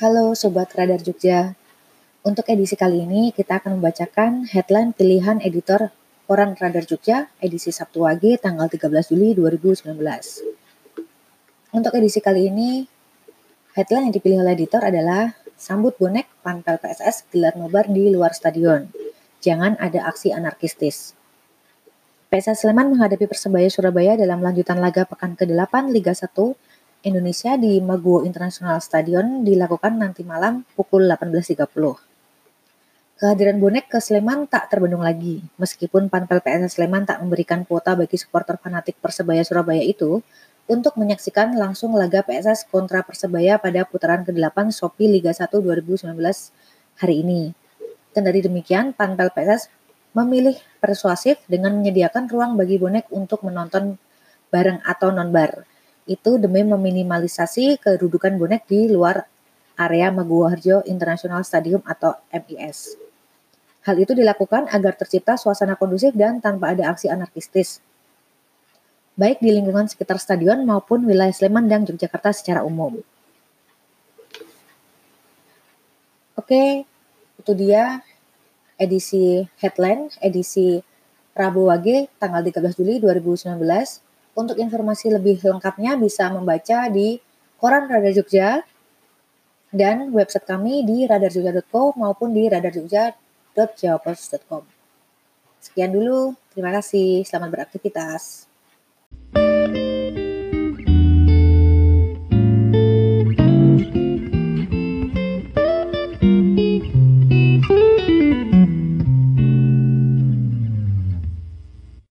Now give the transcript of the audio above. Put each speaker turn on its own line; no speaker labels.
Halo Sobat Radar Jogja. Untuk edisi kali ini kita akan membacakan headline pilihan editor Koran Radar Jogja edisi Sabtu Wage tanggal 13 Juli 2019. Untuk edisi kali ini headline yang dipilih oleh editor adalah Sambut bonek panpel PSS gelar nobar di luar stadion. Jangan ada aksi anarkistis. PSS Sleman menghadapi Persebaya Surabaya dalam lanjutan laga pekan ke-8 Liga 1 Indonesia di Maguwo International Stadion dilakukan nanti malam pukul 18.30. Kehadiran bonek ke Sleman tak terbendung lagi. Meskipun Panpel PSS Sleman tak memberikan kuota bagi supporter fanatik Persebaya Surabaya itu untuk menyaksikan langsung laga PSS kontra Persebaya pada putaran ke-8 Shopee Liga 1 2019 hari ini. Kendari demikian, Panpel PSS memilih persuasif dengan menyediakan ruang bagi bonek untuk menonton bareng atau non-bar itu demi meminimalisasi kedudukan bonek di luar area Maguwoharjo International Stadium atau MIS. Hal itu dilakukan agar tercipta suasana kondusif dan tanpa ada aksi anarkistis, baik di lingkungan sekitar stadion maupun wilayah Sleman dan Yogyakarta secara umum. Oke, itu dia edisi headline, edisi Rabu Wage tanggal 13 Juli 2019. Untuk informasi lebih lengkapnya bisa membaca di Koran Radar Jogja dan website kami di radarjogja.co maupun di radarjogja.jawapost.com. Sekian dulu, terima kasih, selamat beraktivitas.